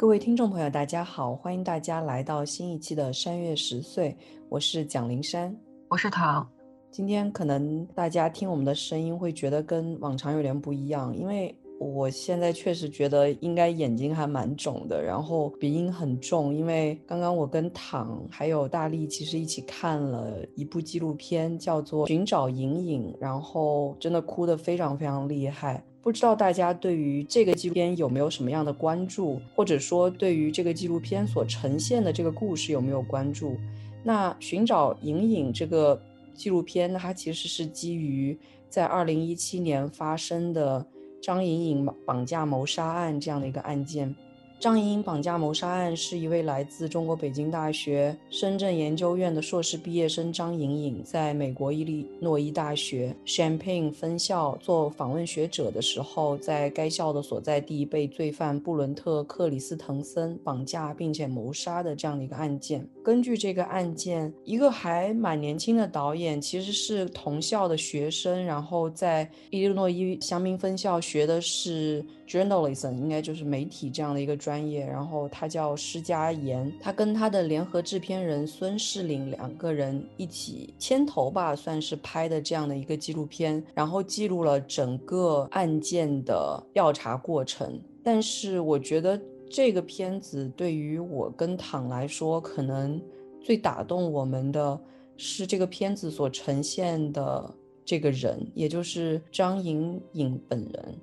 各位听众朋友，大家好，欢迎大家来到新一期的《山月十岁》，我是蒋灵山，我是唐。今天可能大家听我们的声音会觉得跟往常有点不一样，因为我现在确实觉得应该眼睛还蛮肿的，然后鼻音很重，因为刚刚我跟唐还有大力其实一起看了一部纪录片，叫做《寻找隐隐》，然后真的哭得非常非常厉害。不知道大家对于这个纪录片有没有什么样的关注，或者说对于这个纪录片所呈现的这个故事有没有关注？那《寻找隐隐》这个。纪录片，它其实是基于在二零一七年发生的张莹颖绑架谋杀案这样的一个案件。张莹莹绑架谋杀案是一位来自中国北京大学深圳研究院的硕士毕业生张莹莹，在美国伊利诺伊大学 Champaign 分校做访问学者的时候，在该校的所在地被罪犯布伦特·克里斯滕森绑架并且谋杀的这样的一个案件。根据这个案件，一个还蛮年轻的导演，其实是同校的学生，然后在伊利诺伊香槟分校学的是。journalism 应该就是媒体这样的一个专业，然后他叫施嘉言，他跟他的联合制片人孙世林两个人一起牵头吧，算是拍的这样的一个纪录片，然后记录了整个案件的调查过程。但是我觉得这个片子对于我跟躺来说，可能最打动我们的是这个片子所呈现的这个人，也就是张颖颖本人。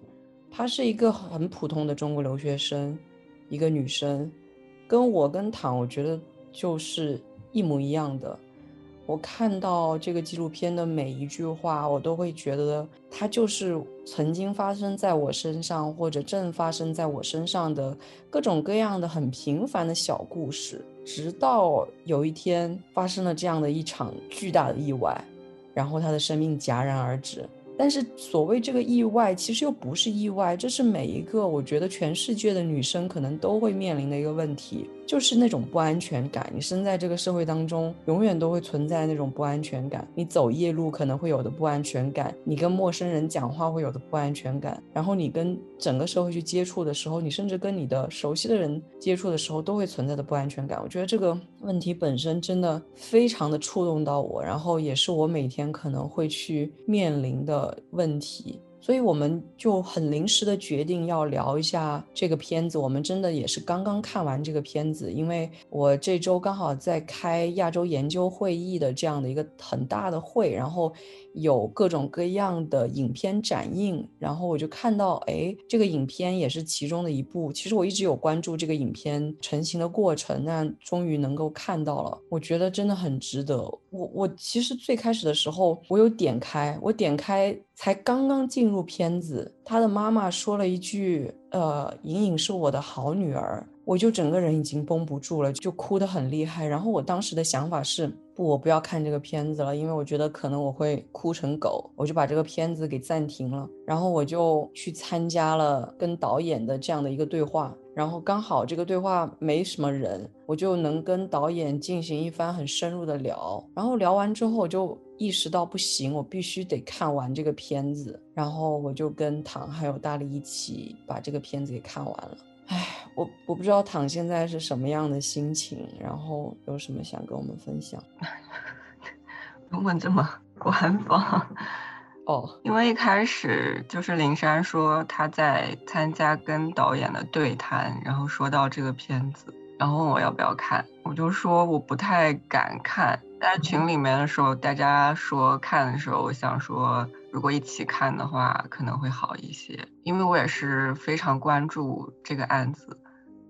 她是一个很普通的中国留学生，一个女生，跟我跟躺，我觉得就是一模一样的。我看到这个纪录片的每一句话，我都会觉得它就是曾经发生在我身上，或者正发生在我身上的各种各样的很平凡的小故事。直到有一天发生了这样的一场巨大的意外，然后她的生命戛然而止。但是所谓这个意外，其实又不是意外，这是每一个我觉得全世界的女生可能都会面临的一个问题。就是那种不安全感，你生在这个社会当中，永远都会存在那种不安全感。你走夜路可能会有的不安全感，你跟陌生人讲话会有的不安全感，然后你跟整个社会去接触的时候，你甚至跟你的熟悉的人接触的时候，都会存在的不安全感。我觉得这个问题本身真的非常的触动到我，然后也是我每天可能会去面临的问题。所以我们就很临时的决定要聊一下这个片子。我们真的也是刚刚看完这个片子，因为我这周刚好在开亚洲研究会议的这样的一个很大的会，然后。有各种各样的影片展映，然后我就看到，哎，这个影片也是其中的一部。其实我一直有关注这个影片成型的过程，那终于能够看到了，我觉得真的很值得。我我其实最开始的时候，我有点开，我点开才刚刚进入片子，他的妈妈说了一句，呃，莹莹是我的好女儿。我就整个人已经绷不住了，就哭得很厉害。然后我当时的想法是，不，我不要看这个片子了，因为我觉得可能我会哭成狗。我就把这个片子给暂停了，然后我就去参加了跟导演的这样的一个对话。然后刚好这个对话没什么人，我就能跟导演进行一番很深入的聊。然后聊完之后，我就意识到不行，我必须得看完这个片子。然后我就跟唐还有大力一起把这个片子给看完了。唉，我我不知道唐现在是什么样的心情，然后有什么想跟我们分享？不问这么官方哦，因为一开始就是林珊说她在参加跟导演的对谈，然后说到这个片子，然后问我要不要看，我就说我不太敢看。在群里面的时候，大家说看的时候，我想说。如果一起看的话，可能会好一些，因为我也是非常关注这个案子。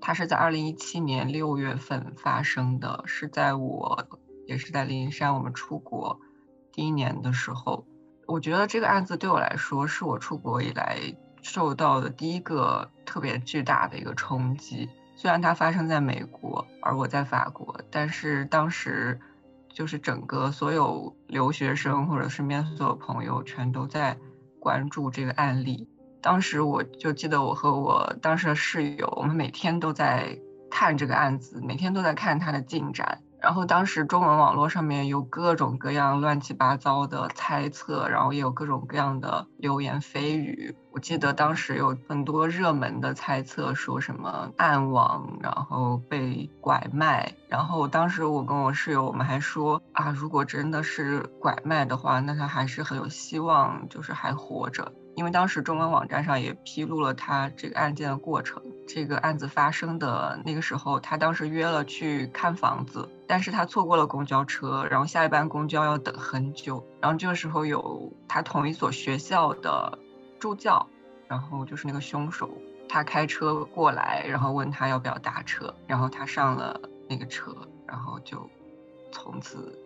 它是在二零一七年六月份发生的，是在我也是在灵山我们出国第一年的时候。我觉得这个案子对我来说，是我出国以来受到的第一个特别巨大的一个冲击。虽然它发生在美国，而我在法国，但是当时。就是整个所有留学生或者身边所有朋友全都在关注这个案例。当时我就记得我和我当时的室友，我们每天都在看这个案子，每天都在看它的进展。然后当时中文网络上面有各种各样乱七八糟的猜测，然后也有各种各样的流言蜚语。我记得当时有很多热门的猜测，说什么暗网，然后被拐卖。然后当时我跟我室友，我们还说啊，如果真的是拐卖的话，那他还是很有希望，就是还活着。因为当时中文网站上也披露了他这个案件的过程。这个案子发生的那个时候，他当时约了去看房子，但是他错过了公交车，然后下一班公交要等很久。然后这个时候有他同一所学校的助教，然后就是那个凶手，他开车过来，然后问他要不要搭车，然后他上了那个车，然后就从此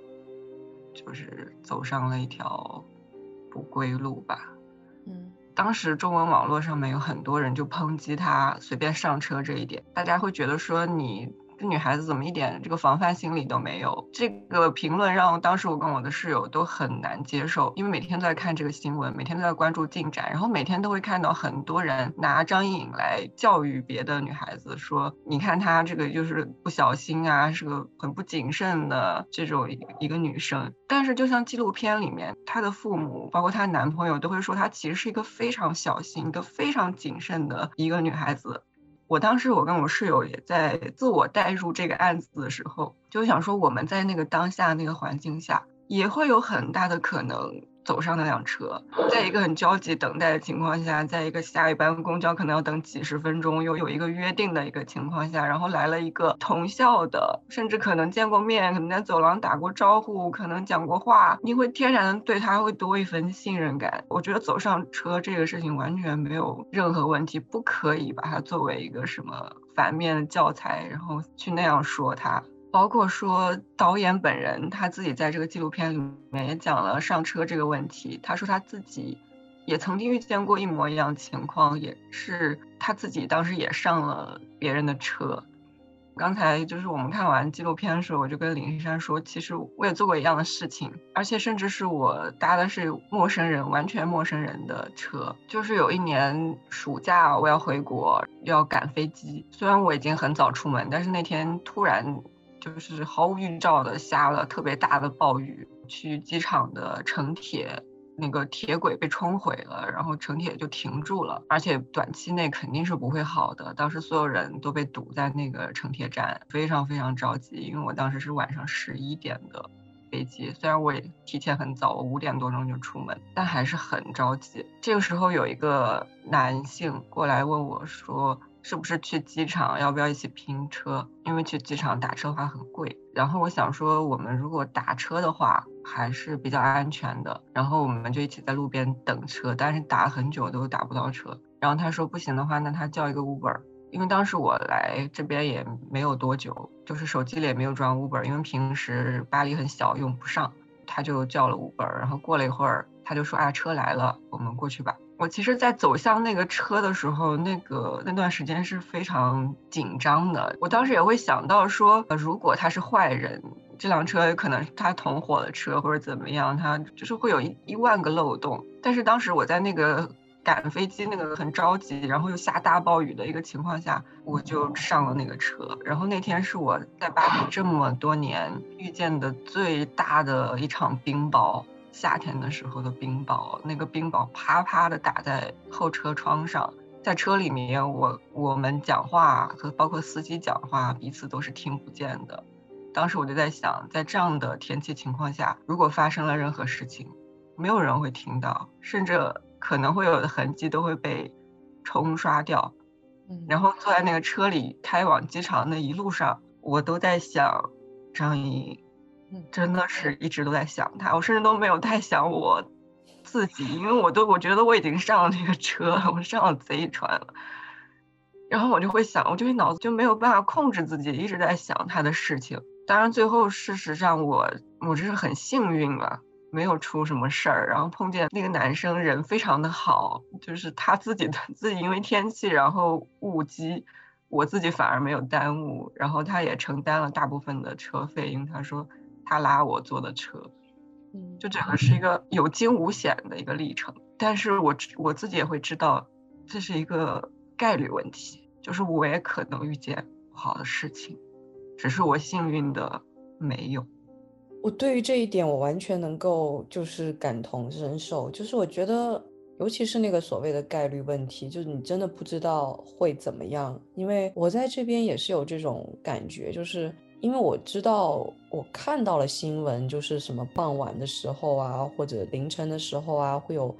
就是走上了一条不归路吧。嗯，当时中文网络上面有很多人就抨击他随便上车这一点，大家会觉得说你。这女孩子怎么一点这个防范心理都没有？这个评论让当时我跟我的室友都很难接受，因为每天都在看这个新闻，每天都在关注进展，然后每天都会看到很多人拿张颖来教育别的女孩子，说你看她这个就是不小心啊，是个很不谨慎的这种一个女生。但是就像纪录片里面，她的父母包括她男朋友都会说，她其实是一个非常小心、一个非常谨慎的一个女孩子。我当时，我跟我室友也在自我代入这个案子的时候，就想说我们在那个当下那个环境下，也会有很大的可能。走上那辆车，在一个很焦急等待的情况下，在一个下一班公交可能要等几十分钟，又有一个约定的一个情况下，然后来了一个同校的，甚至可能见过面，可能在走廊打过招呼，可能讲过话，你会天然的对他会多一份信任感。我觉得走上车这个事情完全没有任何问题，不可以把它作为一个什么反面教材，然后去那样说他。包括说导演本人他自己在这个纪录片里面也讲了上车这个问题。他说他自己也曾经遇见过一模一样情况，也是他自己当时也上了别人的车。刚才就是我们看完纪录片的时候，我就跟林珊说，其实我也做过一样的事情，而且甚至是我搭的是陌生人，完全陌生人的车。就是有一年暑假我要回国，要赶飞机，虽然我已经很早出门，但是那天突然。就是毫无预兆的下了特别大的暴雨，去机场的城铁那个铁轨被冲毁了，然后城铁就停住了，而且短期内肯定是不会好的。当时所有人都被堵在那个城铁站，非常非常着急。因为我当时是晚上十一点的飞机，虽然我也提前很早，我五点多钟就出门，但还是很着急。这个时候有一个男性过来问我说。是不是去机场？要不要一起拼车？因为去机场打车的话很贵。然后我想说，我们如果打车的话还是比较安全的。然后我们就一起在路边等车，但是打很久都打不到车。然后他说不行的话，那他叫一个 Uber。因为当时我来这边也没有多久，就是手机里也没有装 Uber，因为平时巴黎很小用不上。他就叫了 Uber，然后过了一会儿，他就说啊车来了，我们过去吧。我其实，在走向那个车的时候，那个那段时间是非常紧张的。我当时也会想到说，呃如果他是坏人，这辆车可能是他同伙的车，或者怎么样，他就是会有一一万个漏洞。但是当时我在那个赶飞机，那个很着急，然后又下大暴雨的一个情况下，我就上了那个车。然后那天是我在巴黎这么多年遇见的最大的一场冰雹。夏天的时候的冰雹，那个冰雹啪啪的打在后车窗上，在车里面，我我们讲话和包括司机讲话，彼此都是听不见的。当时我就在想，在这样的天气情况下，如果发生了任何事情，没有人会听到，甚至可能会有的痕迹都会被冲刷掉。嗯然后坐在那个车里开往机场那一路上，我都在想张颖。真的是一直都在想他，我甚至都没有太想我自己，因为我都我觉得我已经上了那个车，我上了贼船了。然后我就会想，我就会脑子就没有办法控制自己，一直在想他的事情。当然最后事实上我我这是很幸运了，没有出什么事儿。然后碰见那个男生人非常的好，就是他自己的自己因为天气然后误机，我自己反而没有耽误。然后他也承担了大部分的车费，因为他说。他拉我坐的车，嗯，就整个是一个有惊无险的一个历程。但是我我自己也会知道，这是一个概率问题，就是我也可能遇见不好的事情，只是我幸运的没有。我对于这一点，我完全能够就是感同身受。就是我觉得，尤其是那个所谓的概率问题，就是你真的不知道会怎么样。因为我在这边也是有这种感觉，就是因为我知道我看到了新闻，就是什么傍晚的时候啊，或者凌晨的时候啊，会有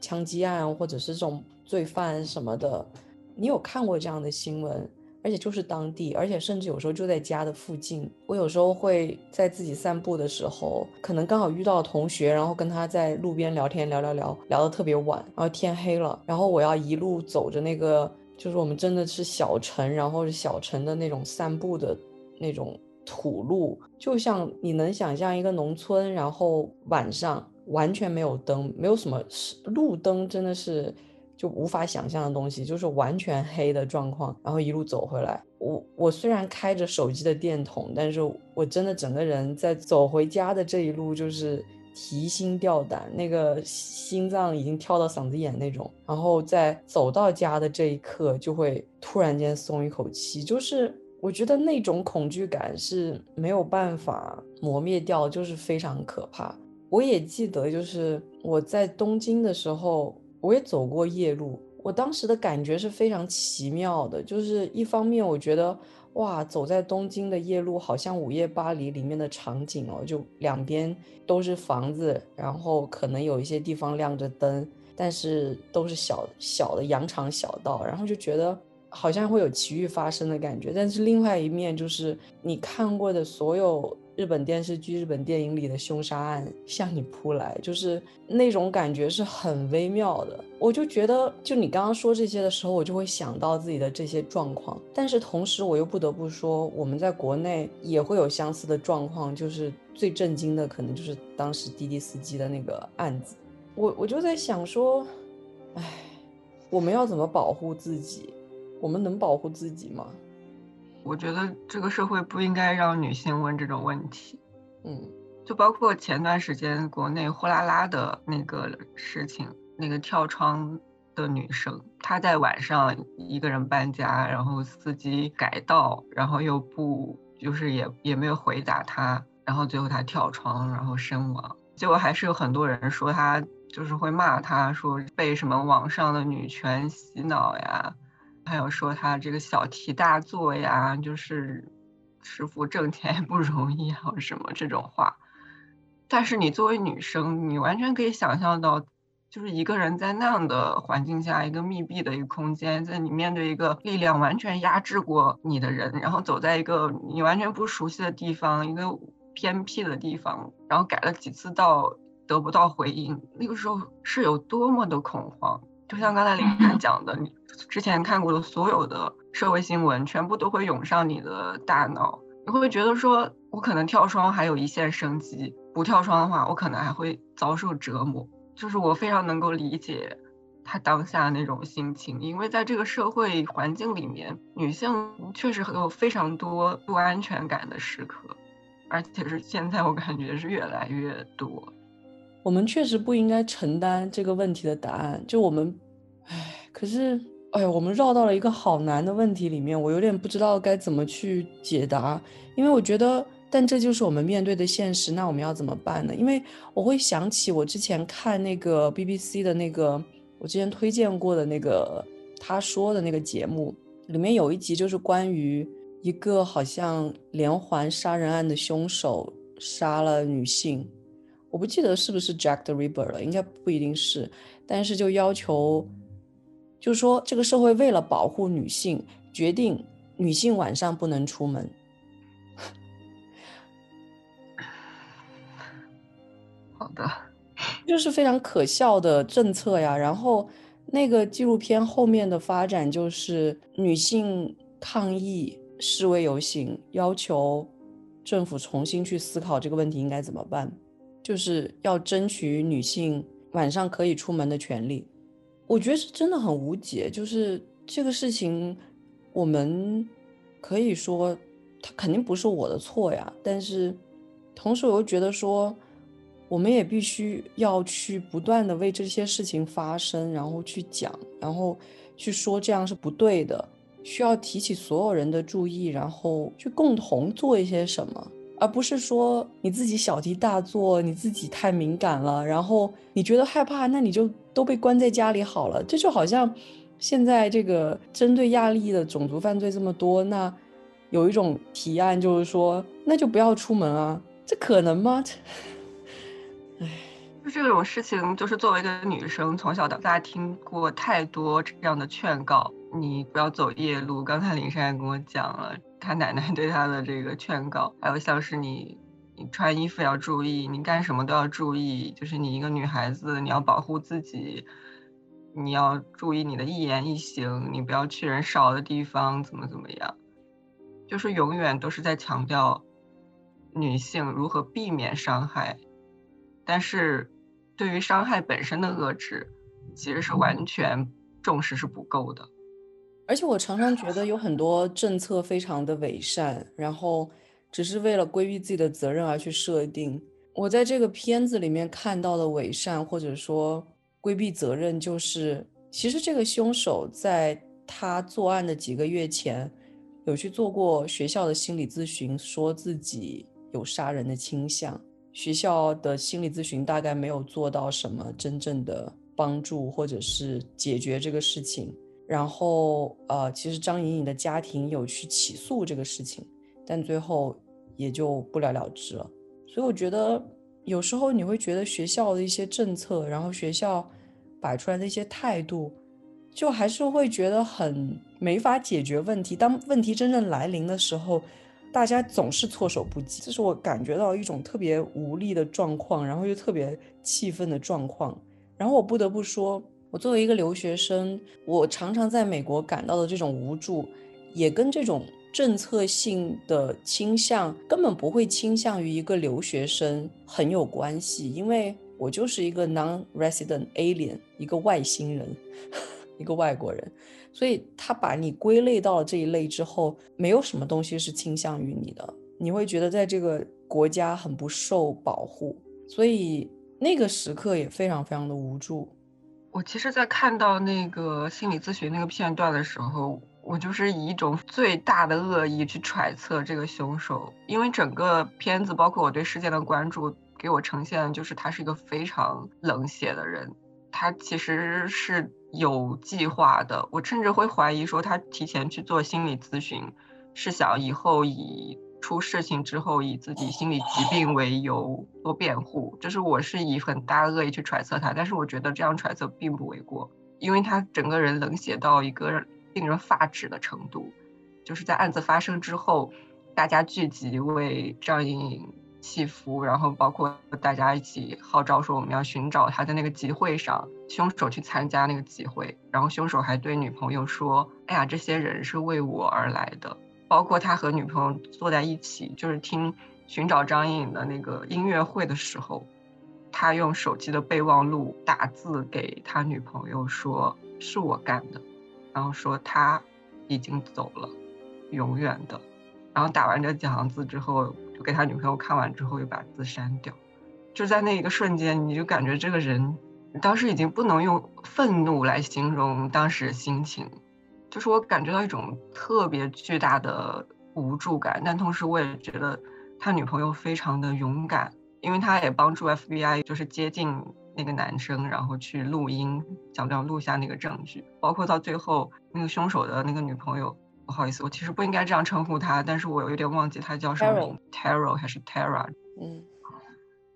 枪击案或者是这种罪犯什么的。你有看过这样的新闻？而且就是当地，而且甚至有时候就在家的附近。我有时候会在自己散步的时候，可能刚好遇到同学，然后跟他在路边聊天，聊聊聊，聊得特别晚，然后天黑了，然后我要一路走着那个，就是我们真的是小城，然后是小城的那种散步的那种土路，就像你能想象一个农村，然后晚上完全没有灯，没有什么路灯，真的是。就无法想象的东西，就是完全黑的状况，然后一路走回来。我我虽然开着手机的电筒，但是我真的整个人在走回家的这一路就是提心吊胆，那个心脏已经跳到嗓子眼那种。然后在走到家的这一刻，就会突然间松一口气。就是我觉得那种恐惧感是没有办法磨灭掉，就是非常可怕。我也记得，就是我在东京的时候。我也走过夜路，我当时的感觉是非常奇妙的。就是一方面，我觉得哇，走在东京的夜路，好像《午夜巴黎》里面的场景哦，就两边都是房子，然后可能有一些地方亮着灯，但是都是小小的羊肠小道，然后就觉得好像会有奇遇发生的感觉。但是另外一面，就是你看过的所有。日本电视剧、日本电影里的凶杀案向你扑来，就是那种感觉是很微妙的。我就觉得，就你刚刚说这些的时候，我就会想到自己的这些状况。但是同时，我又不得不说，我们在国内也会有相似的状况。就是最震惊的，可能就是当时滴滴司机的那个案子。我我就在想说，哎，我们要怎么保护自己？我们能保护自己吗？我觉得这个社会不应该让女性问这种问题，嗯，就包括前段时间国内呼啦啦的那个事情，那个跳窗的女生，她在晚上一个人搬家，然后司机改道，然后又不就是也也没有回答她，然后最后她跳窗，然后身亡。结果还是有很多人说她就是会骂她，说被什么网上的女权洗脑呀。还有说他这个小题大做呀，就是师傅挣钱也不容易啊，什么这种话。但是你作为女生，你完全可以想象到，就是一个人在那样的环境下，一个密闭的一个空间，在你面对一个力量完全压制过你的人，然后走在一个你完全不熟悉的地方，一个偏僻的地方，然后改了几次道得不到回应，那个时候是有多么的恐慌。就像刚才林珊讲的，你之前看过的所有的社会新闻，全部都会涌上你的大脑。你会觉得说，我可能跳窗还有一线生机，不跳窗的话，我可能还会遭受折磨。就是我非常能够理解他当下那种心情，因为在这个社会环境里面，女性确实有非常多不安全感的时刻，而且是现在我感觉是越来越多。我们确实不应该承担这个问题的答案。就我们，唉，可是，哎呀，我们绕到了一个好难的问题里面，我有点不知道该怎么去解答。因为我觉得，但这就是我们面对的现实。那我们要怎么办呢？因为我会想起我之前看那个 BBC 的那个，我之前推荐过的那个他说的那个节目，里面有一集就是关于一个好像连环杀人案的凶手杀了女性。我不记得是不是 Jack the Ripper 了，应该不一定是，但是就要求，就是说这个社会为了保护女性，决定女性晚上不能出门。好的，就是非常可笑的政策呀。然后那个纪录片后面的发展就是女性抗议、示威游行，要求政府重新去思考这个问题应该怎么办。就是要争取女性晚上可以出门的权利，我觉得是真的很无解。就是这个事情，我们可以说，它肯定不是我的错呀。但是，同时我又觉得说，我们也必须要去不断的为这些事情发声，然后去讲，然后去说这样是不对的，需要提起所有人的注意，然后去共同做一些什么。而不是说你自己小题大做，你自己太敏感了，然后你觉得害怕，那你就都被关在家里好了。这就好像现在这个针对亚裔的种族犯罪这么多，那有一种提案就是说，那就不要出门啊，这可能吗？唉，就这种事情，就是作为一个女生，从小到大听过太多这样的劝告，你不要走夜路。刚才林珊也跟我讲了。他奶奶对他的这个劝告，还有像是你，你穿衣服要注意，你干什么都要注意。就是你一个女孩子，你要保护自己，你要注意你的一言一行，你不要去人少的地方，怎么怎么样。就是永远都是在强调女性如何避免伤害，但是对于伤害本身的遏制，其实是完全重视是不够的。而且我常常觉得有很多政策非常的伪善，然后只是为了规避自己的责任而去设定。我在这个片子里面看到的伪善或者说规避责任，就是其实这个凶手在他作案的几个月前，有去做过学校的心理咨询，说自己有杀人的倾向。学校的心理咨询大概没有做到什么真正的帮助或者是解决这个事情。然后，呃，其实张颖颖的家庭有去起诉这个事情，但最后也就不了了之了。所以我觉得，有时候你会觉得学校的一些政策，然后学校摆出来的一些态度，就还是会觉得很没法解决问题。当问题真正来临的时候，大家总是措手不及，这是我感觉到一种特别无力的状况，然后又特别气愤的状况。然后我不得不说。我作为一个留学生，我常常在美国感到的这种无助，也跟这种政策性的倾向根本不会倾向于一个留学生很有关系，因为我就是一个 non-resident alien，一个外星人，一个外国人，所以他把你归类到了这一类之后，没有什么东西是倾向于你的，你会觉得在这个国家很不受保护，所以那个时刻也非常非常的无助。我其实，在看到那个心理咨询那个片段的时候，我就是以一种最大的恶意去揣测这个凶手，因为整个片子，包括我对事件的关注，给我呈现的就是他是一个非常冷血的人，他其实是有计划的，我甚至会怀疑说他提前去做心理咨询，是想以后以。出事情之后，以自己心理疾病为由做辩护，就是我是以很大恶意去揣测他，但是我觉得这样揣测并不为过，因为他整个人冷血到一个令人发指的程度，就是在案子发生之后，大家聚集为张莹莹祈福，然后包括大家一起号召说我们要寻找他的那个集会上，凶手去参加那个集会，然后凶手还对女朋友说：“哎呀，这些人是为我而来的。”包括他和女朋友坐在一起，就是听寻找张颖颖的那个音乐会的时候，他用手机的备忘录打字给他女朋友说是我干的，然后说他已经走了，永远的。然后打完这几行字之后，就给他女朋友看完之后又把字删掉。就在那一个瞬间，你就感觉这个人当时已经不能用愤怒来形容当时心情。就是我感觉到一种特别巨大的无助感，但同时我也觉得他女朋友非常的勇敢，因为他也帮助 FBI 就是接近那个男生，然后去录音，想要录下那个证据。包括到最后那个凶手的那个女朋友，不好意思，我其实不应该这样称呼他，但是我有点忘记他叫什么名，Taro 还是 Tara？嗯，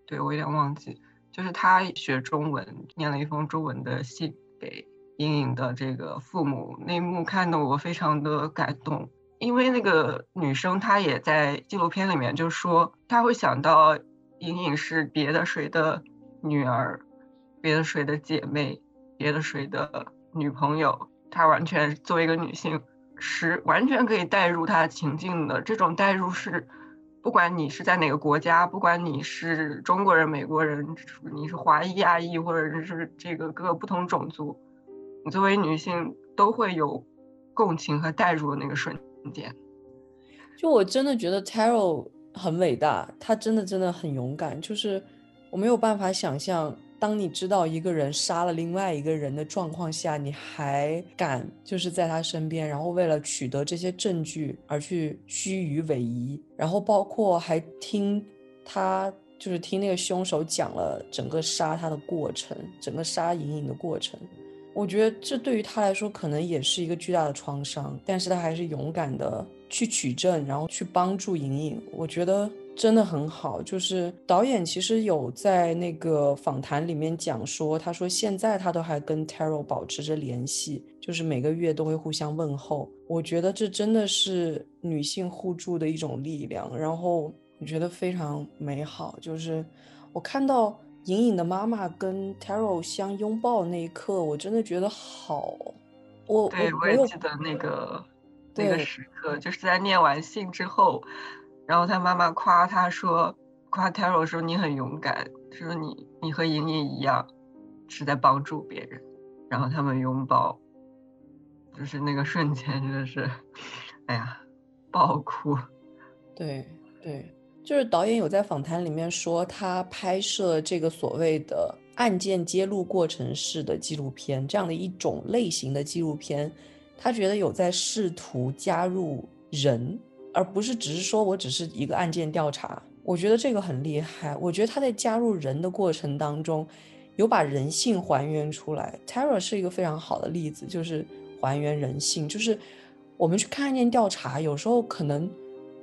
对我有点忘记，就是他学中文，念了一封中文的信给。莹莹的这个父母那一幕看得我非常的感动，因为那个女生她也在纪录片里面就说，她会想到莹莹是别的谁的女儿，别的谁的姐妹，别的谁的女朋友，她完全作为一个女性是完全可以带入她的情境的。这种带入是，不管你是在哪个国家，不管你是中国人、美国人，你是华裔、亚裔，或者是这个各个不同种族。你作为女性都会有共情和代入的那个瞬间，就我真的觉得 Taro 很伟大，他真的真的很勇敢。就是我没有办法想象当你知道一个人杀了另外一个人的状况下，你还敢就是在他身边，然后为了取得这些证据而去虚与委蛇，然后包括还听他就是听那个凶手讲了整个杀他的过程，整个杀莹莹的过程。我觉得这对于他来说可能也是一个巨大的创伤，但是他还是勇敢的去取证，然后去帮助莹莹。我觉得。真的很好，就是导演其实有在那个访谈里面讲说，他说现在他都还跟 Taro 保持着联系，就是每个月都会互相问候。我觉得这真的是女性互助的一种力量，然后我觉得非常美好。就是我看到莹莹的妈妈跟 Taro 相拥抱那一刻，我真的觉得好。我对我也记得那个那个时刻，就是在念完信之后。然后他妈妈夸他说，夸 Taro 说你很勇敢，说你你和莹莹一样，是在帮助别人。然后他们拥抱，就是那个瞬间真的是，哎呀，爆哭。对对，就是导演有在访谈里面说，他拍摄这个所谓的案件揭露过程式的纪录片这样的一种类型的纪录片，他觉得有在试图加入人。而不是只是说我只是一个案件调查，我觉得这个很厉害。我觉得他在加入人的过程当中，有把人性还原出来。Tara 是一个非常好的例子，就是还原人性。就是我们去看案件调查，有时候可能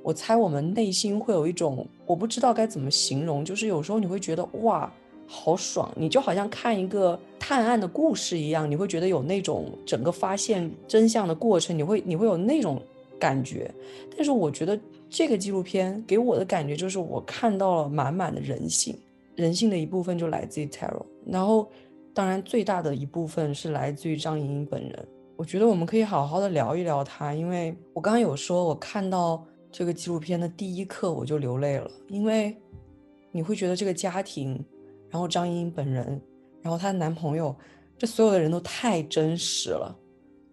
我猜我们内心会有一种我不知道该怎么形容，就是有时候你会觉得哇，好爽，你就好像看一个探案的故事一样，你会觉得有那种整个发现真相的过程，你会你会有那种。感觉，但是我觉得这个纪录片给我的感觉就是我看到了满满的人性，人性的一部分就来自于 Taro，然后当然最大的一部分是来自于张莹莹本人。我觉得我们可以好好的聊一聊她，因为我刚刚有说，我看到这个纪录片的第一刻我就流泪了，因为你会觉得这个家庭，然后张莹莹本人，然后她的男朋友，这所有的人都太真实了。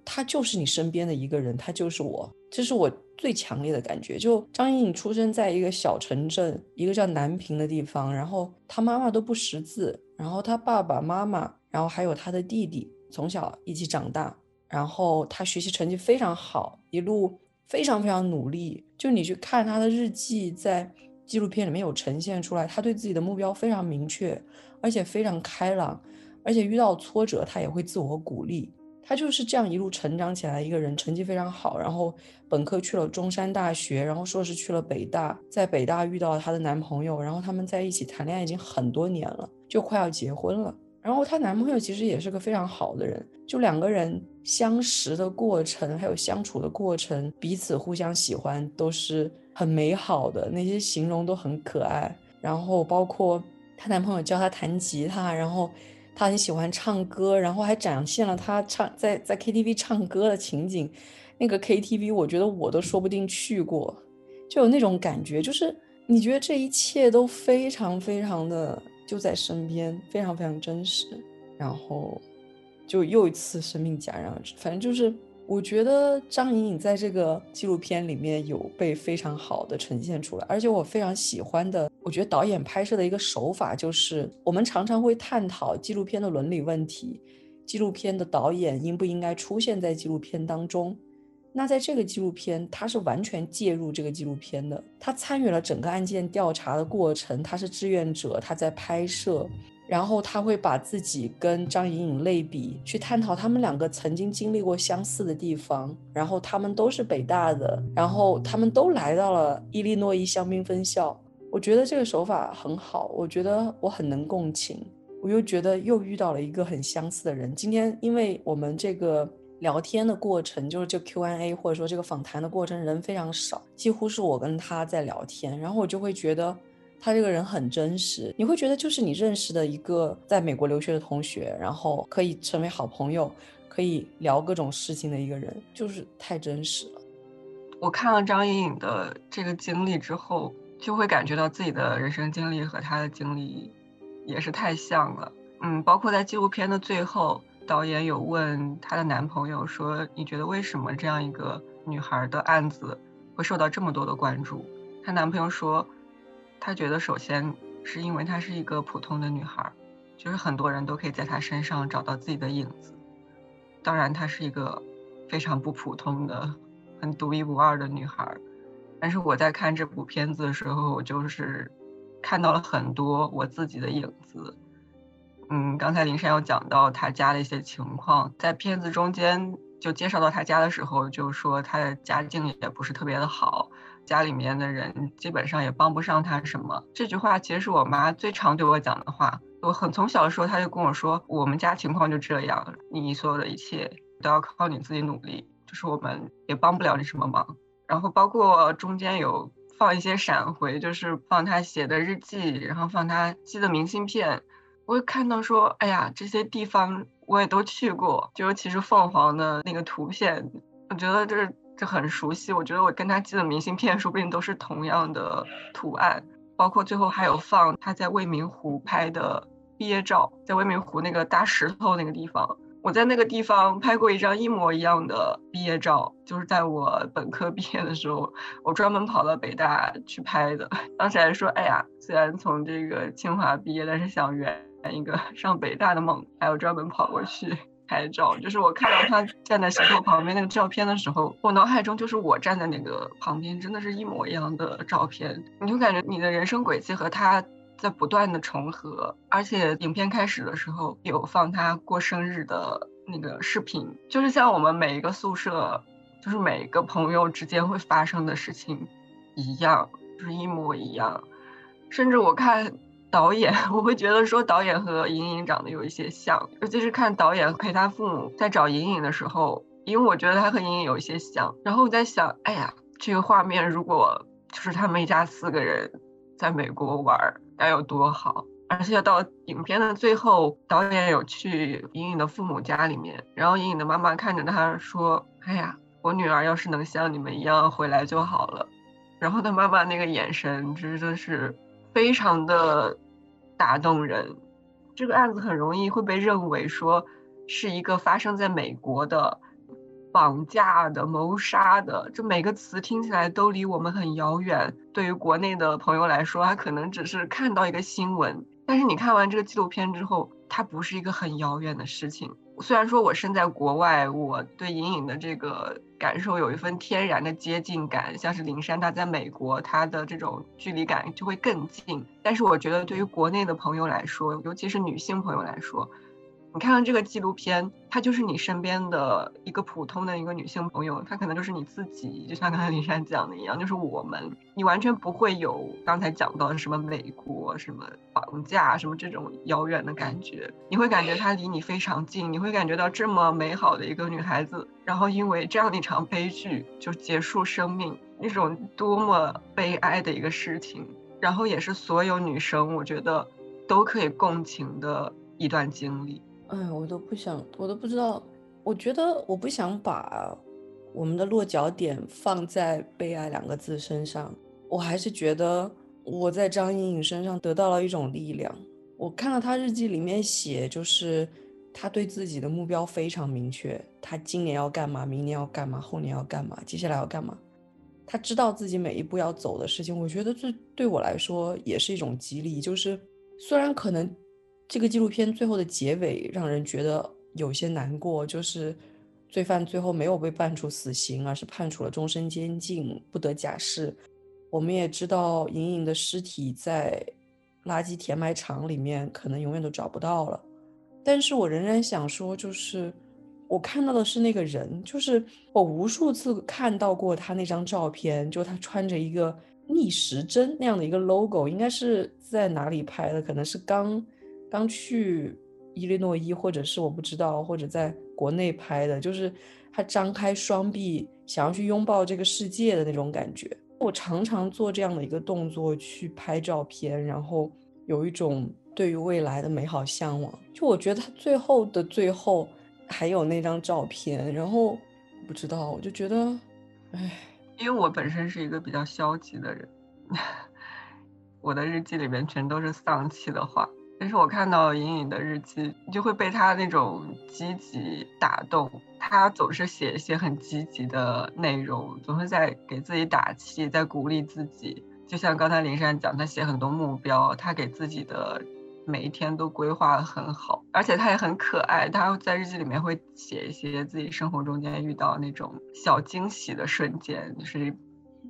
他就是你身边的一个人，他就是我，这是我最强烈的感觉。就张莹颖出生在一个小城镇，一个叫南平的地方，然后他妈妈都不识字，然后他爸爸妈妈，然后还有他的弟弟，从小一起长大，然后他学习成绩非常好，一路非常非常努力。就你去看他的日记，在纪录片里面有呈现出来，他对自己的目标非常明确，而且非常开朗，而且遇到挫折他也会自我鼓励。他就是这样一路成长起来一个人，成绩非常好，然后本科去了中山大学，然后硕士去了北大，在北大遇到她的男朋友，然后他们在一起谈恋爱已经很多年了，就快要结婚了。然后她男朋友其实也是个非常好的人，就两个人相识的过程，还有相处的过程，彼此互相喜欢都是很美好的，那些形容都很可爱。然后包括她男朋友教她弹吉他，然后。她很喜欢唱歌，然后还展现了她唱在在 KTV 唱歌的情景。那个 KTV，我觉得我都说不定去过，就有那种感觉，就是你觉得这一切都非常非常的就在身边，非常非常真实。然后就又一次生命戛然而止，反正就是。我觉得张颖颖在这个纪录片里面有被非常好的呈现出来，而且我非常喜欢的，我觉得导演拍摄的一个手法就是，我们常常会探讨纪录片的伦理问题，纪录片的导演应不应该出现在纪录片当中？那在这个纪录片，他是完全介入这个纪录片的，他参与了整个案件调查的过程，他是志愿者，他在拍摄。然后他会把自己跟张颖颖类比，去探讨他们两个曾经经历过相似的地方。然后他们都是北大的，然后他们都来到了伊利诺伊香槟分校。我觉得这个手法很好，我觉得我很能共情。我又觉得又遇到了一个很相似的人。今天因为我们这个聊天的过程，就是这 Q&A 或者说这个访谈的过程，人非常少，几乎是我跟他在聊天。然后我就会觉得。他这个人很真实，你会觉得就是你认识的一个在美国留学的同学，然后可以成为好朋友，可以聊各种事情的一个人，就是太真实了。我看了张颖颖的这个经历之后，就会感觉到自己的人生经历和她的经历也是太像了。嗯，包括在纪录片的最后，导演有问她的男朋友说：“你觉得为什么这样一个女孩的案子会受到这么多的关注？”她男朋友说。他觉得，首先是因为她是一个普通的女孩，就是很多人都可以在她身上找到自己的影子。当然，她是一个非常不普通的、很独一无二的女孩。但是我在看这部片子的时候，我就是看到了很多我自己的影子。嗯，刚才林珊有讲到他家的一些情况，在片子中间就介绍到他家的时候，就说他的家境也不是特别的好，家里面的人基本上也帮不上他什么。这句话其实是我妈最常对我讲的话。我很从小的时候，她就跟我说，我们家情况就这样，你所有的一切都要靠你自己努力，就是我们也帮不了你什么忙。然后包括中间有放一些闪回，就是放他写的日记，然后放他寄的明信片。我会看到说，哎呀，这些地方我也都去过，就尤其是凤凰的那个图片，我觉得这这很熟悉。我觉得我跟他寄的明信片，说不定都是同样的图案。包括最后还有放他在未名湖拍的毕业照，在未名湖那个大石头那个地方。我在那个地方拍过一张一模一样的毕业照，就是在我本科毕业的时候，我专门跑到北大去拍的。当时还说，哎呀，虽然从这个清华毕业，但是想圆一个上北大的梦，还有专门跑过去拍照。就是我看到他站在石头旁边那个照片的时候，我脑海中就是我站在那个旁边，真的是一模一样的照片。你就感觉你的人生轨迹和他。在不断的重合，而且影片开始的时候有放他过生日的那个视频，就是像我们每一个宿舍，就是每一个朋友之间会发生的事情一样，就是一模一样。甚至我看导演，我会觉得说导演和莹莹长得有一些像，尤其是看导演陪他父母在找莹莹的时候，因为我觉得他和莹莹有一些像。然后我在想，哎呀，这个画面如果就是他们一家四个人在美国玩。该有多好！而且到影片的最后，导演有去莹莹的父母家里面，然后莹莹的妈妈看着他说：“哎呀，我女儿要是能像你们一样回来就好了。”然后他妈妈那个眼神真的是非常的打动人。这个案子很容易会被认为说是一个发生在美国的。绑架的、谋杀的，这每个词听起来都离我们很遥远。对于国内的朋友来说，他可能只是看到一个新闻，但是你看完这个纪录片之后，它不是一个很遥远的事情。虽然说我身在国外，我对隐隐的这个感受有一份天然的接近感，像是灵山他在美国，他的这种距离感就会更近。但是我觉得对于国内的朋友来说，尤其是女性朋友来说，你看看这个纪录片，她就是你身边的一个普通的一个女性朋友，她可能就是你自己，就像刚才 林珊讲的一样，就是我们，你完全不会有刚才讲到的什么美国、什么绑架、什么这种遥远的感觉，你会感觉她离你非常近，你会感觉到这么美好的一个女孩子，然后因为这样的一场悲剧就结束生命，那种多么悲哀的一个事情，然后也是所有女生我觉得都可以共情的一段经历。哎，我都不想，我都不知道。我觉得我不想把我们的落脚点放在“悲哀”两个字身上。我还是觉得我在张颖颖身上得到了一种力量。我看到她日记里面写，就是她对自己的目标非常明确，她今年要干嘛，明年要干嘛，后年要干嘛，接下来要干嘛。她知道自己每一步要走的事情。我觉得这对我来说也是一种激励。就是虽然可能。这个纪录片最后的结尾让人觉得有些难过，就是罪犯最后没有被判处死刑，而是判处了终身监禁，不得假释。我们也知道莹莹的尸体在垃圾填埋场里面，可能永远都找不到了。但是我仍然想说，就是我看到的是那个人，就是我无数次看到过他那张照片，就他穿着一个逆时针那样的一个 logo，应该是在哪里拍的？可能是刚。刚去伊利诺伊，或者是我不知道，或者在国内拍的，就是他张开双臂，想要去拥抱这个世界的那种感觉。我常常做这样的一个动作去拍照片，然后有一种对于未来的美好向往。就我觉得他最后的最后还有那张照片，然后不知道，我就觉得，唉，因为我本身是一个比较消极的人，我的日记里面全都是丧气的话。但是我看到隐隐的日记，就会被他那种积极打动。他总是写一些很积极的内容，总是在给自己打气，在鼓励自己。就像刚才林珊讲，他写很多目标，他给自己的每一天都规划的很好，而且他也很可爱。他在日记里面会写一些自己生活中间遇到那种小惊喜的瞬间，就是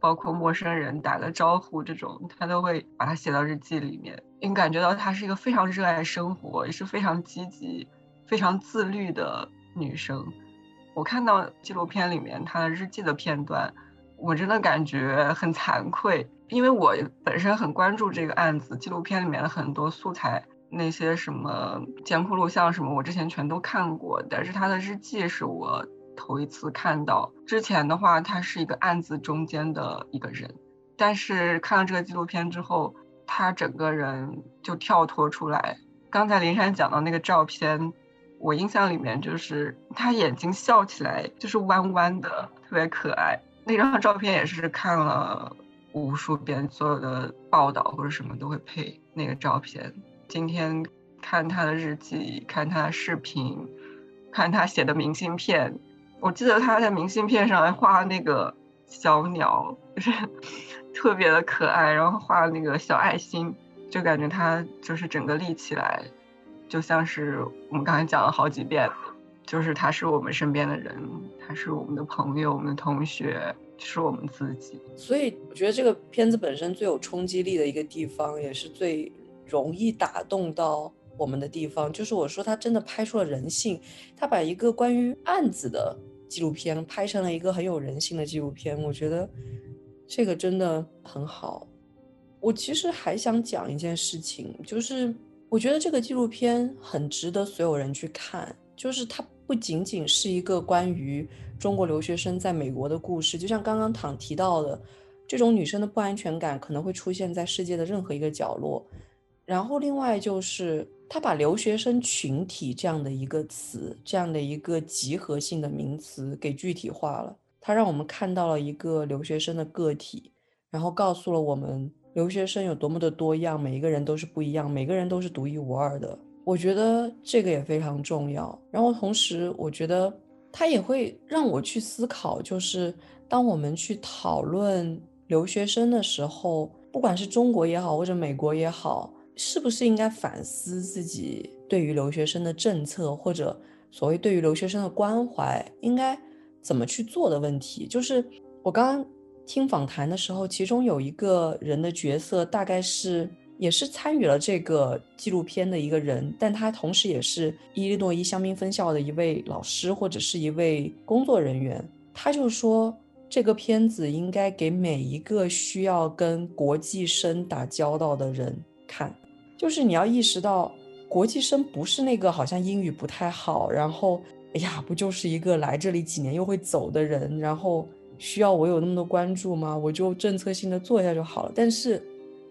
包括陌生人打个招呼这种，他都会把它写到日记里面。你感觉到她是一个非常热爱生活，也是非常积极、非常自律的女生。我看到纪录片里面她的日记的片段，我真的感觉很惭愧。因为我本身很关注这个案子，纪录片里面的很多素材，那些什么监控录像什么，我之前全都看过。但是他的日记是我头一次看到。之前的话，他是一个案子中间的一个人，但是看了这个纪录片之后，他整个人就跳脱出来。刚才林珊讲到那个照片，我印象里面就是他眼睛笑起来就是弯弯的，特别可爱。那张照片也是看了。无数遍，所有的报道或者什么都会配那个照片。今天看他的日记，看他的视频，看他写的明信片。我记得他在明信片上还画那个小鸟，就是 特别的可爱，然后画那个小爱心，就感觉他就是整个立起来，就像是我们刚才讲了好几遍，就是他是我们身边的人，他是我们的朋友，我们的同学。是我们自己，所以我觉得这个片子本身最有冲击力的一个地方，也是最容易打动到我们的地方，就是我说他真的拍出了人性，他把一个关于案子的纪录片拍成了一个很有人性的纪录片，我觉得这个真的很好。我其实还想讲一件事情，就是我觉得这个纪录片很值得所有人去看，就是它不仅仅是一个关于。中国留学生在美国的故事，就像刚刚躺提到的，这种女生的不安全感可能会出现在世界的任何一个角落。然后，另外就是他把留学生群体这样的一个词，这样的一个集合性的名词给具体化了。他让我们看到了一个留学生的个体，然后告诉了我们留学生有多么的多样，每一个人都是不一样，每个人都是独一无二的。我觉得这个也非常重要。然后，同时我觉得。他也会让我去思考，就是当我们去讨论留学生的时候，不管是中国也好，或者美国也好，是不是应该反思自己对于留学生的政策，或者所谓对于留学生的关怀应该怎么去做的问题。就是我刚刚听访谈的时候，其中有一个人的角色，大概是。也是参与了这个纪录片的一个人，但他同时也是伊利诺伊香槟分校的一位老师或者是一位工作人员。他就说，这个片子应该给每一个需要跟国际生打交道的人看，就是你要意识到，国际生不是那个好像英语不太好，然后哎呀，不就是一个来这里几年又会走的人，然后需要我有那么多关注吗？我就政策性的做一下就好了。但是。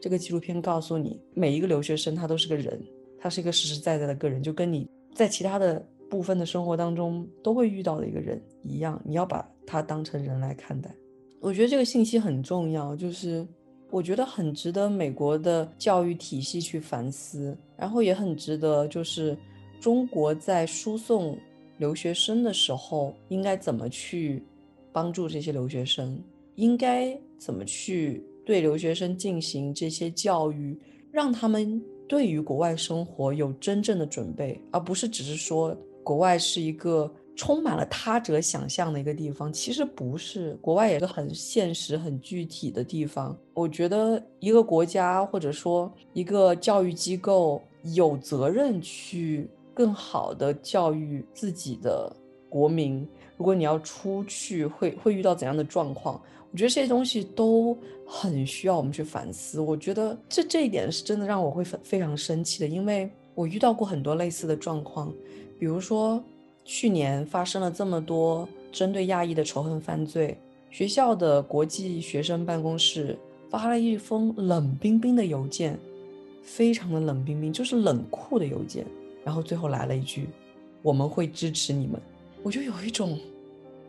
这个纪录片告诉你，每一个留学生他都是个人，他是一个实实在在的个人，就跟你在其他的部分的生活当中都会遇到的一个人一样，你要把他当成人来看待。我觉得这个信息很重要，就是我觉得很值得美国的教育体系去反思，然后也很值得就是中国在输送留学生的时候应该怎么去帮助这些留学生，应该怎么去。对留学生进行这些教育，让他们对于国外生活有真正的准备，而不是只是说国外是一个充满了他者想象的一个地方。其实不是，国外也是很现实、很具体的地方。我觉得一个国家或者说一个教育机构有责任去更好的教育自己的国民。如果你要出去，会会遇到怎样的状况？我觉得这些东西都很需要我们去反思。我觉得这这一点是真的让我会非非常生气的，因为我遇到过很多类似的状况，比如说去年发生了这么多针对亚裔的仇恨犯罪，学校的国际学生办公室发了一封冷冰冰的邮件，非常的冷冰冰，就是冷酷的邮件，然后最后来了一句：“我们会支持你们。”我就有一种。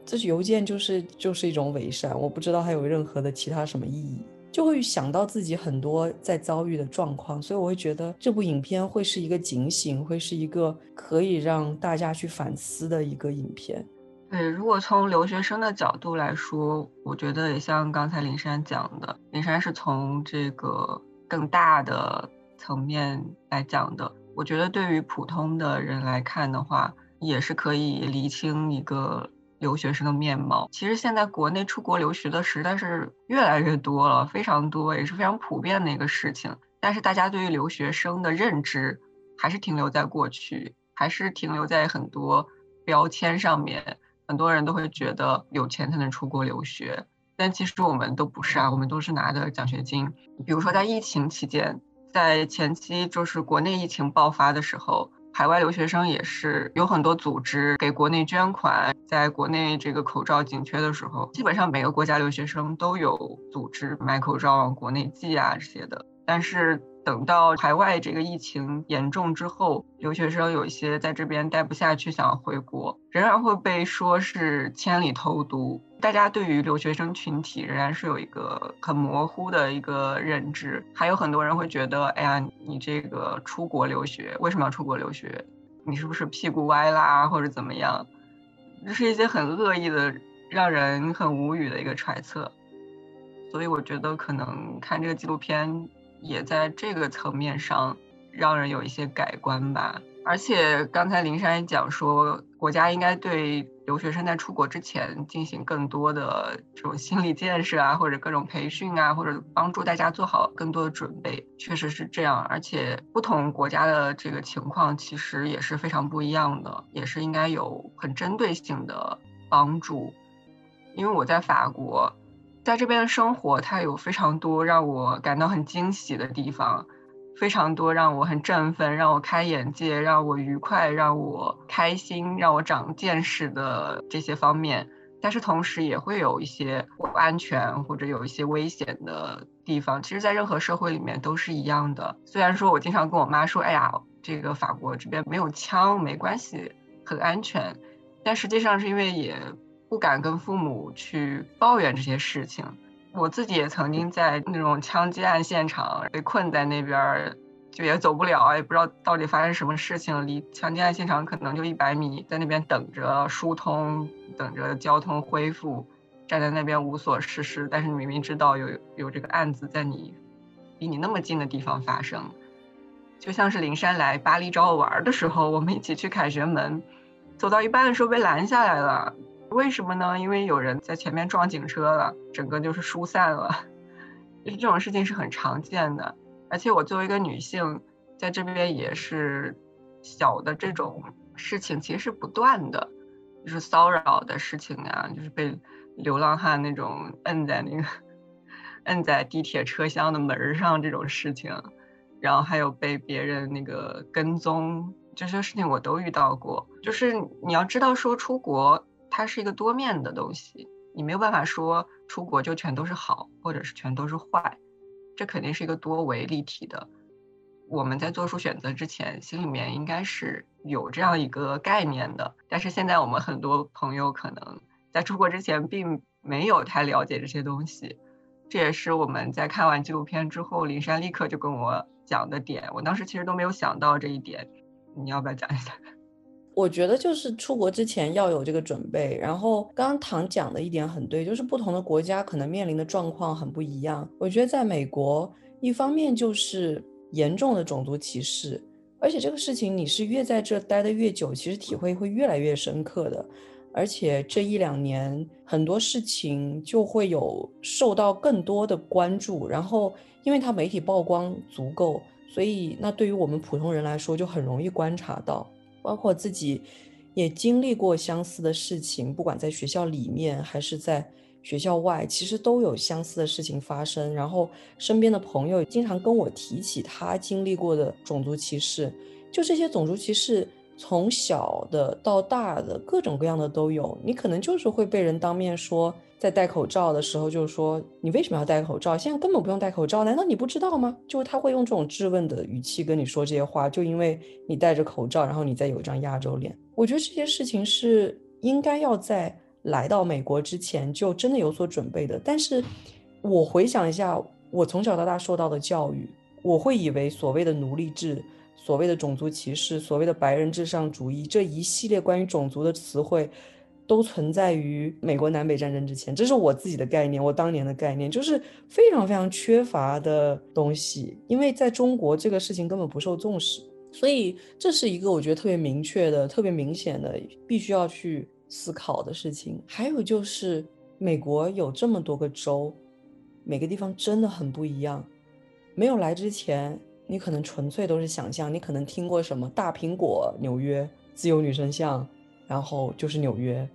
这邮件就是就是一种伪善，我不知道它有任何的其他什么意义，就会想到自己很多在遭遇的状况，所以我会觉得这部影片会是一个警醒，会是一个可以让大家去反思的一个影片。对，如果从留学生的角度来说，我觉得也像刚才林珊讲的，林珊是从这个更大的。层面来讲的。我觉得对于普通的人来看的话，也是可以厘清一个留学生的面貌。其实现在国内出国留学的实在是越来越多了，非常多，也是非常普遍的一个事情。但是大家对于留学生的认知还是停留在过去，还是停留在很多标签上面。很多人都会觉得有钱才能出国留学，但其实我们都不是啊，我们都是拿的奖学金。比如说在疫情期间。在前期，就是国内疫情爆发的时候，海外留学生也是有很多组织给国内捐款。在国内这个口罩紧缺的时候，基本上每个国家留学生都有组织买口罩往国内寄啊这些的。但是等到海外这个疫情严重之后，留学生有一些在这边待不下去，想要回国，仍然会被说是千里投毒。大家对于留学生群体仍然是有一个很模糊的一个认知，还有很多人会觉得，哎呀，你这个出国留学为什么要出国留学？你是不是屁股歪啦，或者怎么样？这是一些很恶意的、让人很无语的一个揣测。所以我觉得可能看这个纪录片，也在这个层面上让人有一些改观吧。而且刚才林珊也讲说，国家应该对。留学生在出国之前进行更多的这种心理建设啊，或者各种培训啊，或者帮助大家做好更多的准备，确实是这样。而且不同国家的这个情况其实也是非常不一样的，也是应该有很针对性的帮助。因为我在法国，在这边的生活，它有非常多让我感到很惊喜的地方。非常多让我很振奋、让我开眼界、让我愉快、让我开心、让我长见识的这些方面，但是同时也会有一些不安全或者有一些危险的地方。其实，在任何社会里面都是一样的。虽然说我经常跟我妈说：“哎呀，这个法国这边没有枪，没关系，很安全。”但实际上是因为也不敢跟父母去抱怨这些事情。我自己也曾经在那种枪击案现场被困在那边，就也走不了，也不知道到底发生什么事情。离枪击案现场可能就一百米，在那边等着疏通，等着交通恢复，站在那边无所事事。但是你明明知道有有这个案子在你离你那么近的地方发生，就像是林珊来巴黎找我玩的时候，我们一起去凯旋门，走到一半的时候被拦下来了。为什么呢？因为有人在前面撞警车了，整个就是疏散了。就 是这种事情是很常见的，而且我作为一个女性，在这边也是小的这种事情其实是不断的，就是骚扰的事情啊，就是被流浪汉那种摁在那个摁在地铁车厢的门上这种事情，然后还有被别人那个跟踪这些事情我都遇到过。就是你要知道说出国。它是一个多面的东西，你没有办法说出国就全都是好，或者是全都是坏，这肯定是一个多维立体的。我们在做出选择之前，心里面应该是有这样一个概念的。但是现在我们很多朋友可能在出国之前并没有太了解这些东西，这也是我们在看完纪录片之后，林珊立刻就跟我讲的点。我当时其实都没有想到这一点，你要不要讲一下？我觉得就是出国之前要有这个准备。然后刚刚唐讲的一点很对，就是不同的国家可能面临的状况很不一样。我觉得在美国，一方面就是严重的种族歧视，而且这个事情你是越在这待的越久，其实体会会越来越深刻的。而且这一两年很多事情就会有受到更多的关注，然后因为它媒体曝光足够，所以那对于我们普通人来说就很容易观察到。包括自己也经历过相似的事情，不管在学校里面还是在学校外，其实都有相似的事情发生。然后身边的朋友经常跟我提起他经历过的种族歧视，就这些种族歧视，从小的到大的各种各样的都有。你可能就是会被人当面说。在戴口罩的时候，就是说你为什么要戴口罩？现在根本不用戴口罩，难道你不知道吗？就是他会用这种质问的语气跟你说这些话，就因为你戴着口罩，然后你再有一张亚洲脸。我觉得这些事情是应该要在来到美国之前就真的有所准备的。但是我回想一下，我从小到大受到的教育，我会以为所谓的奴隶制、所谓的种族歧视、所谓的白人至上主义这一系列关于种族的词汇。都存在于美国南北战争之前，这是我自己的概念，我当年的概念就是非常非常缺乏的东西，因为在中国这个事情根本不受重视，所以这是一个我觉得特别明确的、特别明显的必须要去思考的事情。还有就是美国有这么多个州，每个地方真的很不一样。没有来之前，你可能纯粹都是想象，你可能听过什么大苹果、纽约、自由女神像。然后就是纽约，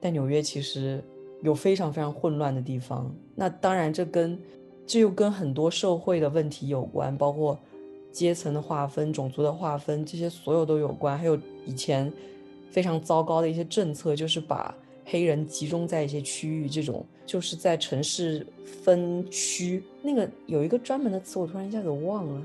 但纽约其实有非常非常混乱的地方。那当然，这跟这又跟很多社会的问题有关，包括阶层的划分、种族的划分，这些所有都有关。还有以前非常糟糕的一些政策，就是把黑人集中在一些区域，这种就是在城市分区。那个有一个专门的词，我突然一下子忘了。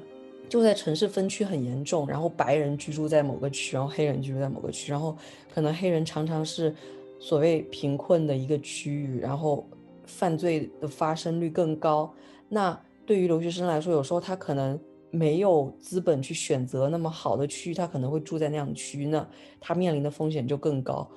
就在城市分区很严重，然后白人居住在某个区，然后黑人居住在某个区，然后可能黑人常常是所谓贫困的一个区域，然后犯罪的发生率更高。那对于留学生来说，有时候他可能没有资本去选择那么好的区域，他可能会住在那样的区域，那他面临的风险就更高。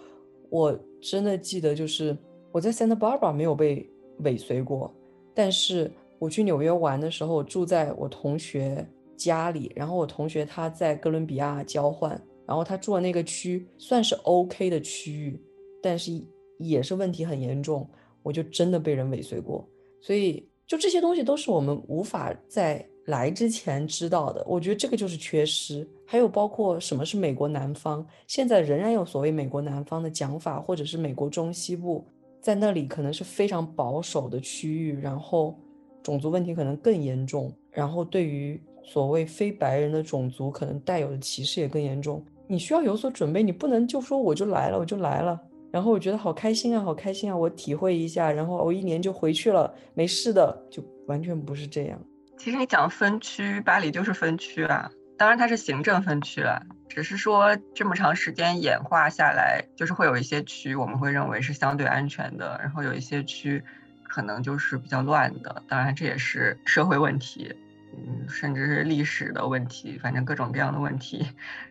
我真的记得，就是我在 Santa Barbara 没有被尾随过，但是我去纽约玩的时候，住在我同学。家里，然后我同学他在哥伦比亚交换，然后他住的那个区算是 OK 的区域，但是也是问题很严重，我就真的被人尾随过。所以就这些东西都是我们无法在来之前知道的，我觉得这个就是缺失。还有包括什么是美国南方，现在仍然有所谓美国南方的讲法，或者是美国中西部，在那里可能是非常保守的区域，然后种族问题可能更严重，然后对于。所谓非白人的种族可能带有的歧视也更严重，你需要有所准备，你不能就说我就来了，我就来了，然后我觉得好开心啊，好开心啊，我体会一下，然后我一年就回去了，没事的，就完全不是这样。其实你讲分区，巴黎就是分区啊，当然它是行政分区了，只是说这么长时间演化下来，就是会有一些区我们会认为是相对安全的，然后有一些区可能就是比较乱的，当然这也是社会问题。嗯，甚至是历史的问题，反正各种各样的问题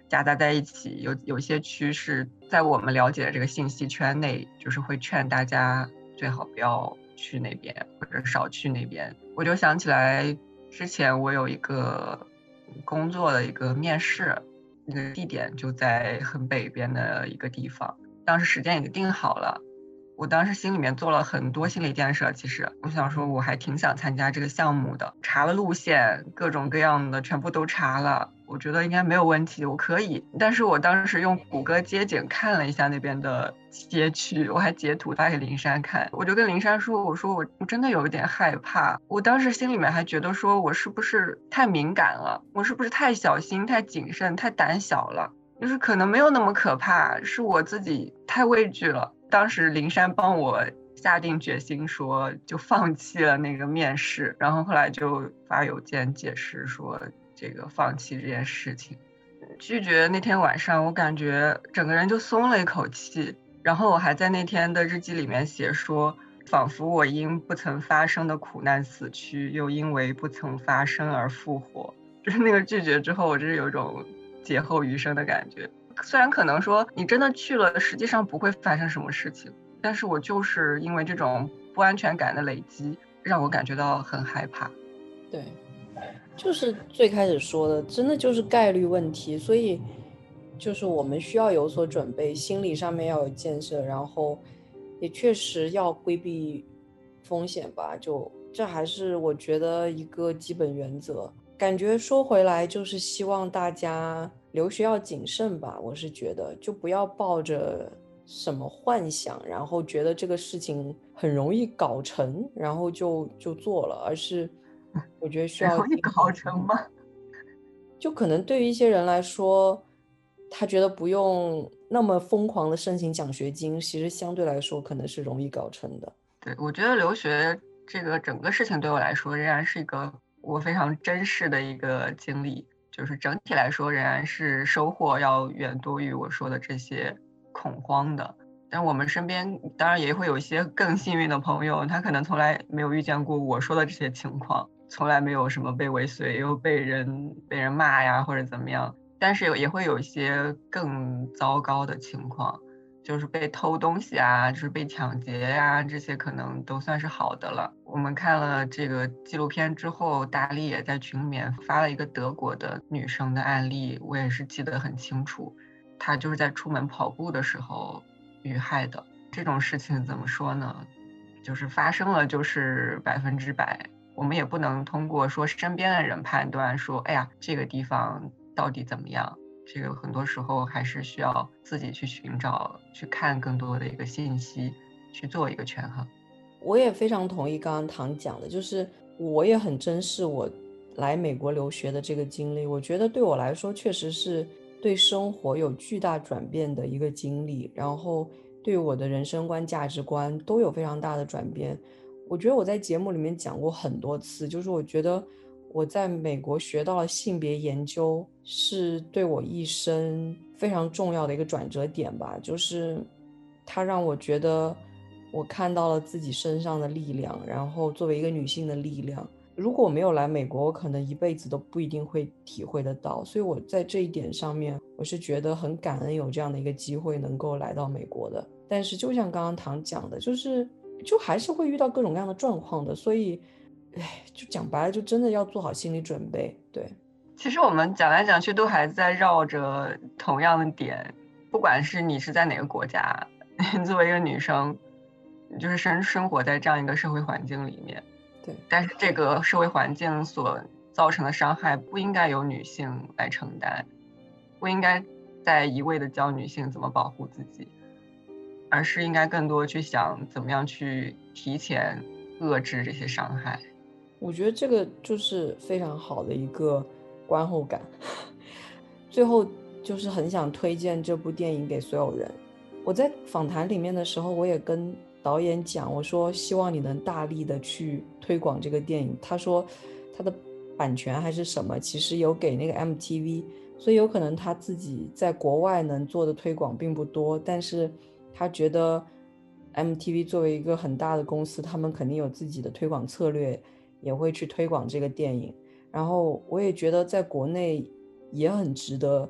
夹杂在一起。有有些区是在我们了解的这个信息圈内，就是会劝大家最好不要去那边，或者少去那边。我就想起来，之前我有一个工作的一个面试，那个地点就在很北边的一个地方，当时时间已经定好了。我当时心里面做了很多心理建设，其实我想说，我还挺想参加这个项目的。查了路线，各种各样的全部都查了，我觉得应该没有问题，我可以。但是我当时用谷歌街景看了一下那边的街区，我还截图发给林珊看，我就跟林珊说，我说我我真的有一点害怕。我当时心里面还觉得说，我是不是太敏感了？我是不是太小心、太谨慎、太胆小了？就是可能没有那么可怕，是我自己太畏惧了。当时林珊帮我下定决心说，就放弃了那个面试，然后后来就发邮件解释说这个放弃这件事情，拒绝那天晚上，我感觉整个人就松了一口气。然后我还在那天的日记里面写说，仿佛我因不曾发生的苦难死去，又因为不曾发生而复活。就是那个拒绝之后，我就是有一种劫后余生的感觉。虽然可能说你真的去了，实际上不会发生什么事情，但是我就是因为这种不安全感的累积，让我感觉到很害怕。对，就是最开始说的，真的就是概率问题，所以就是我们需要有所准备，心理上面要有建设，然后也确实要规避风险吧。就这还是我觉得一个基本原则。感觉说回来，就是希望大家。留学要谨慎吧，我是觉得，就不要抱着什么幻想，然后觉得这个事情很容易搞成，然后就就做了，而是 我觉得需要容易搞成吗？就可能对于一些人来说，他觉得不用那么疯狂的申请奖学金，其实相对来说可能是容易搞成的。对，我觉得留学这个整个事情对我来说，仍然是一个我非常珍视的一个经历。就是整体来说，仍然是收获要远多于我说的这些恐慌的。但我们身边当然也会有一些更幸运的朋友，他可能从来没有遇见过我说的这些情况，从来没有什么被尾随又被人被人骂呀或者怎么样。但是有也会有一些更糟糕的情况，就是被偷东西啊，就是被抢劫呀，这些可能都算是好的了。我们看了这个纪录片之后，大力也在群里面发了一个德国的女生的案例，我也是记得很清楚。她就是在出门跑步的时候遇害的。这种事情怎么说呢？就是发生了就是百分之百，我们也不能通过说身边的人判断说，哎呀，这个地方到底怎么样。这个很多时候还是需要自己去寻找、去看更多的一个信息，去做一个权衡。我也非常同意刚刚唐讲的，就是我也很珍视我来美国留学的这个经历。我觉得对我来说，确实是对生活有巨大转变的一个经历，然后对我的人生观、价值观都有非常大的转变。我觉得我在节目里面讲过很多次，就是我觉得。我在美国学到了性别研究，是对我一生非常重要的一个转折点吧。就是它让我觉得我看到了自己身上的力量，然后作为一个女性的力量。如果我没有来美国，我可能一辈子都不一定会体会得到。所以我在这一点上面，我是觉得很感恩有这样的一个机会能够来到美国的。但是就像刚刚唐讲的，就是就还是会遇到各种各样的状况的，所以。哎，就讲白了，就真的要做好心理准备。对，其实我们讲来讲去都还在绕着同样的点，不管是你是在哪个国家，作为一个女生，就是生生活在这样一个社会环境里面。对，但是这个社会环境所造成的伤害不应该由女性来承担，不应该再一味的教女性怎么保护自己，而是应该更多去想怎么样去提前遏制这些伤害。我觉得这个就是非常好的一个观后感。最后就是很想推荐这部电影给所有人。我在访谈里面的时候，我也跟导演讲，我说希望你能大力的去推广这个电影。他说他的版权还是什么，其实有给那个 MTV，所以有可能他自己在国外能做的推广并不多，但是他觉得 MTV 作为一个很大的公司，他们肯定有自己的推广策略。也会去推广这个电影，然后我也觉得在国内也很值得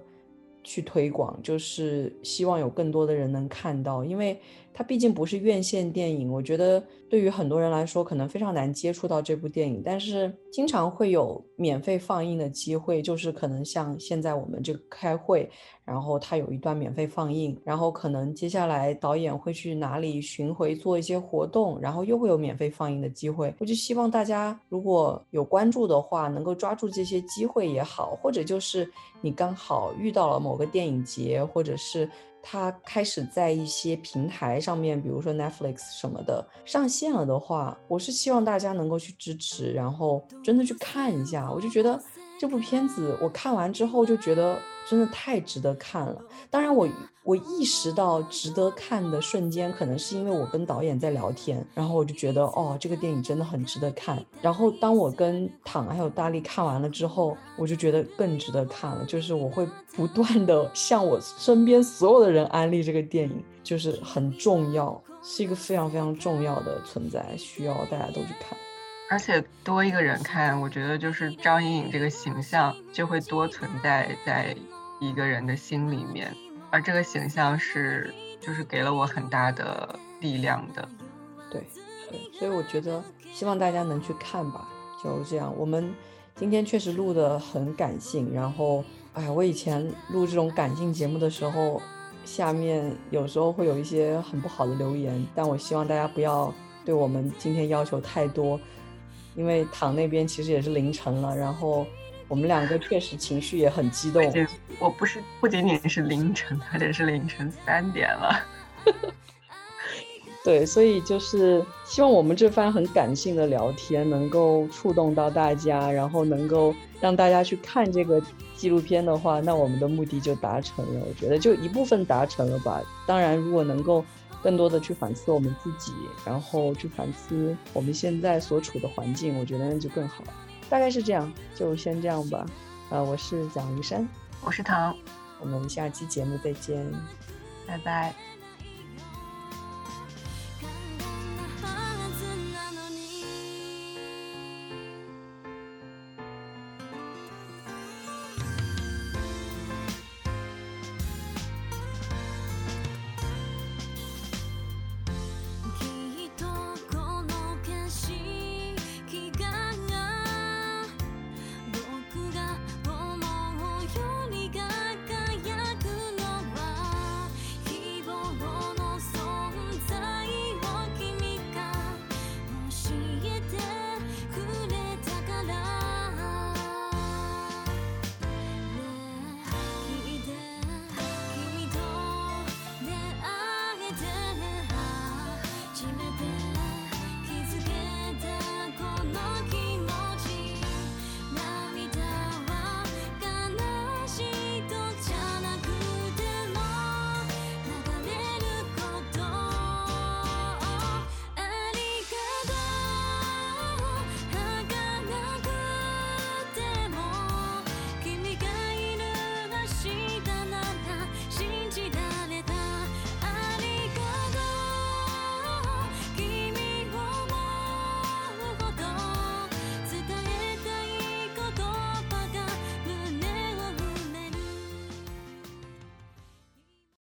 去推广，就是希望有更多的人能看到，因为。它毕竟不是院线电影，我觉得对于很多人来说可能非常难接触到这部电影。但是经常会有免费放映的机会，就是可能像现在我们这个开会，然后它有一段免费放映，然后可能接下来导演会去哪里巡回做一些活动，然后又会有免费放映的机会。我就希望大家如果有关注的话，能够抓住这些机会也好，或者就是你刚好遇到了某个电影节，或者是。它开始在一些平台上面，比如说 Netflix 什么的上线了的话，我是希望大家能够去支持，然后真的去看一下。我就觉得这部片子我看完之后就觉得。真的太值得看了。当然，我我意识到值得看的瞬间，可能是因为我跟导演在聊天，然后我就觉得，哦，这个电影真的很值得看。然后当我跟躺还有大力看完了之后，我就觉得更值得看了。就是我会不断的向我身边所有的人安利这个电影，就是很重要，是一个非常非常重要的存在，需要大家都去看。而且多一个人看，我觉得就是张颖颖这个形象就会多存在在一个人的心里面，而这个形象是就是给了我很大的力量的。对对，所以我觉得希望大家能去看吧。就这样，我们今天确实录的很感性，然后哎，我以前录这种感性节目的时候，下面有时候会有一些很不好的留言，但我希望大家不要对我们今天要求太多。因为躺那边其实也是凌晨了，然后我们两个确实情绪也很激动。我不是不仅仅是凌晨，而且是凌晨三点了。对，所以就是希望我们这番很感性的聊天能够触动到大家，然后能够让大家去看这个纪录片的话，那我们的目的就达成了。我觉得就一部分达成了吧。当然，如果能够。更多的去反思我们自己，然后去反思我们现在所处的环境，我觉得那就更好。大概是这样，就先这样吧。呃，我是蒋云山，我是唐，我们下期节目再见，拜拜。